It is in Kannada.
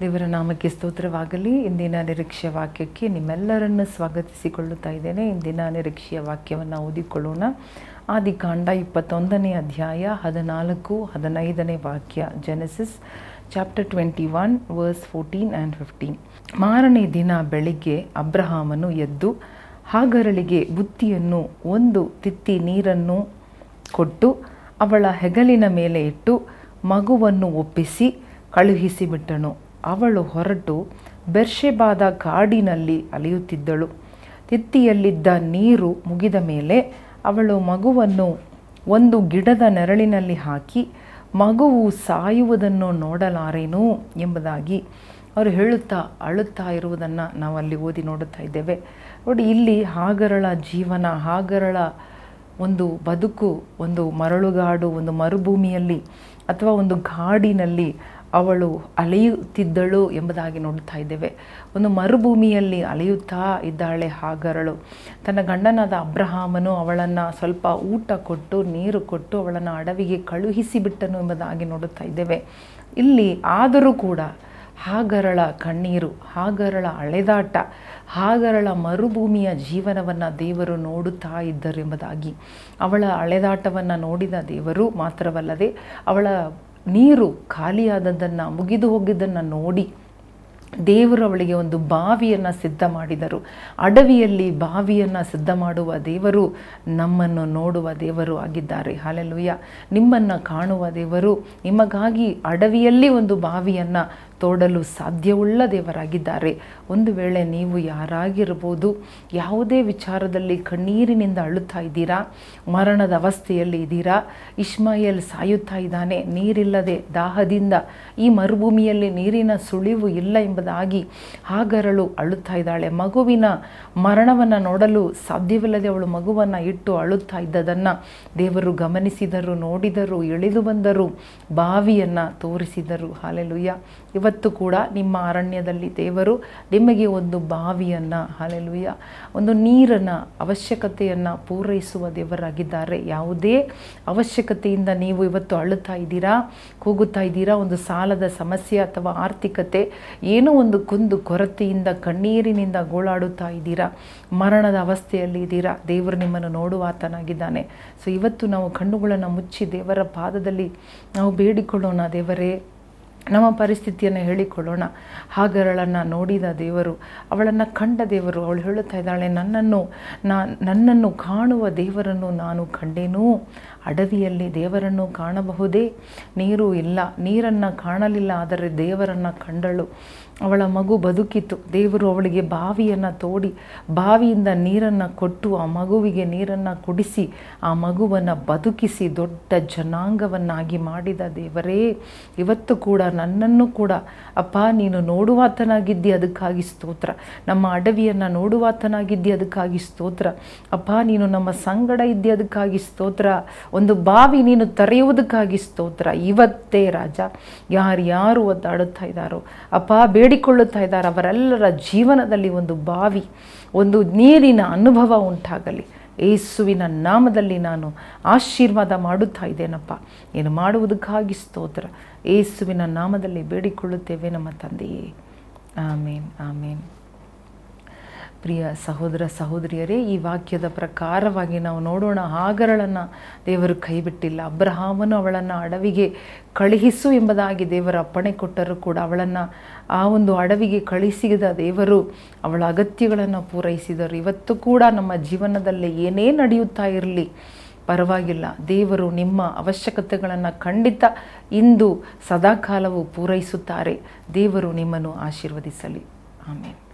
ದೇವರ ನಾಮಕ್ಕೆ ಸ್ತೋತ್ರವಾಗಲಿ. ಇಂದಿನ ನಿರೀಕ್ಷೆಯ ವಾಕ್ಯಕ್ಕೆ ನಿಮ್ಮೆಲ್ಲರನ್ನು ಸ್ವಾಗತಿಸಿಕೊಳ್ಳುತ್ತಾ ಇದ್ದೇನೆ. ಇಂದಿನ ನಿರೀಕ್ಷೆಯ ವಾಕ್ಯವನ್ನು ಓದಿಕೊಳ್ಳೋಣ. ಆದಿಕಾಂಡ ಇಪ್ಪತ್ತೊಂದನೇ ಅಧ್ಯಾಯ ಹದಿನಾಲ್ಕು, ಹದಿನೈದನೇ ವಾಕ್ಯ Genesis chapter twenty one verse fourteen and fifteen ಮಾರನೇ ದಿನ ಬೆಳಿಗ್ಗೆ ಅಬ್ರಹಾಮನು ಎದ್ದು ಹಾಗರಳಿಗೆ ಬುತ್ತಿಯನ್ನು, ಒಂದು ತಿತ್ತಿ ನೀರನ್ನು ಕೊಟ್ಟು ಅವಳ ಹೆಗಲಿನ ಮೇಲೆ ಇಟ್ಟು ಮಗುವನ್ನು ಒಪ್ಪಿಸಿ ಕಳುಹಿಸಿಬಿಟ್ಟನು. ಅವಳು ಹೊರಟು ಬೆರ್ಷೆಬಾದ ಕಾಡಿನಲ್ಲಿ ಅಲೆಯುತ್ತಿದ್ದಳು. ತಿತ್ತಿಯಲ್ಲಿದ್ದ ನೀರು ಮುಗಿದ ಮೇಲೆ ಅವಳು ಮಗುವನ್ನು ಒಂದು ಗಿಡದ ನೆರಳಿನಲ್ಲಿ ಹಾಕಿ, ಮಗುವು ಸಾಯುವುದನ್ನು ನೋಡಲಾರೇನು? ಎಂಬುದಾಗಿ ಅವರು ಹೇಳುತ್ತಾ ಅಳುತ್ತಾ ಇರುವುದನ್ನು ನಾವಲ್ಲಿ ಓದಿ ನೋಡುತ್ತಾ ಇದ್ದೇವೆ. ನೋಡಿ, ಇಲ್ಲಿ ಹಾಗರಳ ಜೀವನ, ಹಾಗರಳ ಒಂದು ಬದುಕು, ಒಂದು ಮರಳುಗಾಡು, ಒಂದು ಮರುಭೂಮಿಯಲ್ಲಿ ಅಥವಾ ಒಂದು ಗಾಡಿನಲ್ಲಿ ಅವಳು ಅಲೆಯುತ್ತಿದ್ದಳು ಎಂಬುದಾಗಿ ನೋಡ್ತಾ ಇದ್ದೇವೆ. ಒಂದು ಮರುಭೂಮಿಯಲ್ಲಿ ಅಲೆಯುತ್ತಾ ಇದ್ದಾಳೆ ಹಾಗರಳು. ತನ್ನ ಗಂಡನಾದ ಅಬ್ರಹಾಮನು ಅವಳನ್ನು ಸ್ವಲ್ಪ ಊಟ ಕೊಟ್ಟು, ನೀರು ಕೊಟ್ಟು ಅವಳನ್ನು ಅಡವಿಗೆ ಕಳುಹಿಸಿಬಿಟ್ಟನು ಎಂಬುದಾಗಿ ನೋಡುತ್ತಾ ಇದ್ದೇವೆ. ಇಲ್ಲಿ ಆದರೂ ಕೂಡ ಹಾಗರಳ ಕಣ್ಣೀರು, ಹಾಗರಳ ಅಳೆದಾಟ, ಹಾಗರಳ ಮರುಭೂಮಿಯ ಜೀವನವನ್ನು ದೇವರು ನೋಡುತ್ತಾ ಇದ್ದರು ಎಂಬುದಾಗಿ. ಅವಳ ಅಳೆದಾಟವನ್ನು ನೋಡಿದ ದೇವರು ಮಾತ್ರವಲ್ಲದೆ ಅವಳ ನೀರು ಖಾಲಿಯಾದದ್ದನ್ನು, ಮುಗಿದು ಹೋಗಿದ್ದನ್ನು ನೋಡಿ ದೇವರು ಅವಳಿಗೆ ಒಂದು ಬಾವಿಯನ್ನು ಸಿದ್ಧ ಮಾಡಿದರು. ಅಡವಿಯಲ್ಲಿ ಬಾವಿಯನ್ನು ಸಿದ್ಧ ಮಾಡುವ ದೇವರು ನಮ್ಮನ್ನು ನೋಡುವ ದೇವರು ಆಗಿದ್ದಾರೆ. ಹಾಲೆಲುಯ್ಯ ನಿಮ್ಮನ್ನು ಕಾಣುವ ದೇವರು, ನಿಮಗಾಗಿ ಅಡವಿಯಲ್ಲಿ ಒಂದು ಬಾವಿಯನ್ನು ತೋಡಲು ಸಾಧ್ಯವುಳ್ಳ ದೇವರಾಗಿದ್ದಾರೆ. ಒಂದು ವೇಳೆ ನೀವು ಯಾರಾಗಿರ್ಬೋದು ಯಾವುದೇ ವಿಚಾರದಲ್ಲಿ ಕಣ್ಣೀರಿನಿಂದ ಅಳುತ್ತಾ ಇದ್ದೀರಾ, ಮರಣದ ಅವಸ್ಥೆಯಲ್ಲಿ ಇದ್ದೀರಾ ಇಸ್ಮಾಯಲ್ ಸಾಯುತ್ತಾ ಇದ್ದಾನೆ, ನೀರಿಲ್ಲದೆ ದಾಹದಿಂದ ಈ ಮರುಭೂಮಿಯಲ್ಲಿ ನೀರಿನ ಸುಳಿವು ಇಲ್ಲ ಎಂಬುದಾಗಿ ಹಾಗರಳು ಅಳುತ್ತಾ ಇದ್ದಾಳೆ. ಮಗುವಿನ ಮರಣವನ್ನು ನೋಡಲು ಸಾಧ್ಯವಿಲ್ಲದೆ ಅವಳು ಮಗುವನ್ನು ಇಟ್ಟು ಅಳುತ್ತಾ ಇದ್ದದನ್ನು ದೇವರು ಗಮನಿಸಿದರು, ನೋಡಿದರು, ಎಳೆದು ಬಂದರು, ಬಾವಿಯನ್ನು ತೋರಿಸಿದರು. ಹಾಲೆಲುಯ್ಯ. ಇವತ್ತು ಕೂಡ ನಿಮ್ಮ ಅರಣ್ಯದಲ್ಲಿ ದೇವರು ನಿಮಗೆ ಒಂದು ಬಾವಿಯನ್ನು ಹಾಲೆಲುಯ್ಯ ಒಂದು ನೀರನ್ನು, ಅವಶ್ಯಕತೆಯನ್ನು ಪೂರೈಸುವ ದೇವರಾಗಿದ್ದಾರೆ. ಯಾವುದೇ ಅವಶ್ಯಕತೆಯಿಂದ ನೀವು ಇವತ್ತು ಅಳುತ್ತಾ ಇದ್ದೀರಾ, ಕೂಗುತ್ತಾ ಇದ್ದೀರಾ, ಒಂದು ಸಾಲದ ಸಮಸ್ಯೆ ಅಥವಾ ಆರ್ಥಿಕತೆ, ಏನೋ ಒಂದು ಕುಂದು ಕೊರತೆಯಿಂದ, ಕಣ್ಣೀರಿನಿಂದ ಗೋಳಾಡುತ್ತಾ ಇದ್ದೀರಾ, ಮರಣದ ಅವಸ್ಥೆಯಲ್ಲಿ ಇದ್ದೀರಾ, ದೇವರು ನಿಮ್ಮನ್ನು ನೋಡುವಾತನಾಗಿದ್ದಾನೆ. ಸೊ ಇವತ್ತು ನಾವು ಕಣ್ಣುಗಳನ್ನು ಮುಚ್ಚಿ ದೇವರ ಪಾದದಲ್ಲಿ ನಾವು ಬೇಡಿಕೊಳ್ಳೋಣ, ದೇವರೇ ನಮ್ಮ ಪರಿಸ್ಥಿತಿಯನ್ನು ಹೇಳಿಕೊಳ್ಳೋಣ. ಹಾಗರಳನ್ನು ನೋಡಿದ ದೇವರು, ಅವಳನ್ನು ಕಂಡ ದೇವರು, ಅವಳು ಹೇಳುತ್ತಾ ಇದ್ದಾಳೆ, ನನ್ನನ್ನು ನಾ, ನನ್ನನ್ನು ಕಾಣುವ ದೇವರನ್ನು ನಾನು ಕಂಡೇನೂ? ಅಡವಿಯಲ್ಲಿ ದೇವರನ್ನು ಕಾಣಬಹುದೇ? ನೀರು ಇಲ್ಲ, ನೀರನ್ನು ಕಾಣಲಿಲ್ಲ, ಆದರೆ ದೇವರನ್ನು ಕಂಡಳು. ಅವಳ ಮಗು ಬದುಕಿತು ದೇವರು ಅವಳಿಗೆ ಬಾವಿಯನ್ನು ತೋಡಿ, ಬಾವಿಯಿಂದ ನೀರನ್ನು ಕೊಟ್ಟು, ಆ ಮಗುವಿಗೆ ನೀರನ್ನು ಕುಡಿಸಿ, ಆ ಮಗುವನ್ನು ಬದುಕಿಸಿ, ದೊಡ್ಡ ಜನಾಂಗವನ್ನಾಗಿ ಮಾಡಿದ ದೇವರೇ, ಇವತ್ತು ಕೂಡ ನನ್ನನ್ನು ಕೂಡ, ಅಪ್ಪ, ನೀನು ನೋಡುವಾತನಾಗಿದ್ದಿ, ಅದಕ್ಕಾಗಿ ಸ್ತೋತ್ರ. ನಮ್ಮ ಅಡವಿಯನ್ನು ನೋಡುವಾತನಾಗಿದ್ದಿ, ಅದಕ್ಕಾಗಿ ಸ್ತೋತ್ರ. ಅಪ್ಪ, ನೀನು ನಮ್ಮ ಸಂಗಡ ಇದ್ದಿ, ಅದಕ್ಕಾಗಿ ಸ್ತೋತ್ರ. ಒಂದು ಬಾವಿ ನೀನು ತೆರೆಯುವುದಕ್ಕಾಗಿ ಸ್ತೋತ್ರ. ಇವತ್ತೇ ರಾಜ, ಯಾರ್ಯಾರು ಒದ್ದಾಡುತ್ತಾ ಇದ್ದಾರೋ, ಅಪ್ಪ ಬೇಡಿಕೊಳ್ಳುತ್ತಾ ಇದ್ದಾರೆ. ಅವರೆಲ್ಲರ ಜೀವನದಲ್ಲಿ ಒಂದು ಬಾವಿ, ಒಂದು ನೀರಿನ ಅನುಭವ ಉಂಟಾಗಲಿ. ಏಸುವಿನ ನಾಮದಲ್ಲಿ ನಾನು ಆಶೀರ್ವಾದ ಮಾಡುತ್ತಾ ಇದ್ದೇನಪ್ಪ. ಏನು ಮಾಡುವುದಕ್ಕಾಗಿ ಸ್ತೋತ್ರ. ಏಸುವಿನ ನಾಮದಲ್ಲಿ ಬೇಡಿಕೊಳ್ಳುತ್ತೇವೆ ನಮ್ಮ ತಂದೆಯೇ. ಆಮೇನ್ ಆಮೇನ್. ಪ್ರಿಯ ಸಹೋದರ ಸಹೋದರಿಯರೇ, ಈ ವಾಕ್ಯದ ಪ್ರಕಾರವಾಗಿ ನಾವು ನೋಡೋಣ. ಹಾಗರಳನ್ನು ದೇವರು ಕೈಬಿಟ್ಟಿಲ್ಲ. ಅಬ್ರಹಾಮನು ಅವಳನ್ನು ಅಡವಿಗೆ ಕಳುಹಿಸು ಎಂಬುದಾಗಿ ದೇವರ ಅಪ್ಪಣೆ ಕೊಟ್ಟರೂ ಕೂಡ ಅವಳನ್ನು ಆ ಒಂದು ಅಡವಿಗೆ ಕಳಿಸಿದ ದೇವರು ಅವಳ ಅಗತ್ಯಗಳನ್ನು ಪೂರೈಸಿದರು. ಇವತ್ತು ಕೂಡ ನಮ್ಮ ಜೀವನದಲ್ಲಿ ಏನೇ ನಡೆಯುತ್ತಾ ಇರಲಿ, ಪರವಾಗಿಲ್ಲ. ದೇವರು ನಿಮ್ಮ ಅವಶ್ಯಕತೆಗಳನ್ನು ಖಂಡಿತ ಇಂದು ಸದಾಕಾಲವೂ ಪೂರೈಸುತ್ತಾರೆ. ದೇವರು ನಿಮ್ಮನ್ನು ಆಶೀರ್ವದಿಸಲಿ. ಆಮೇಲೆ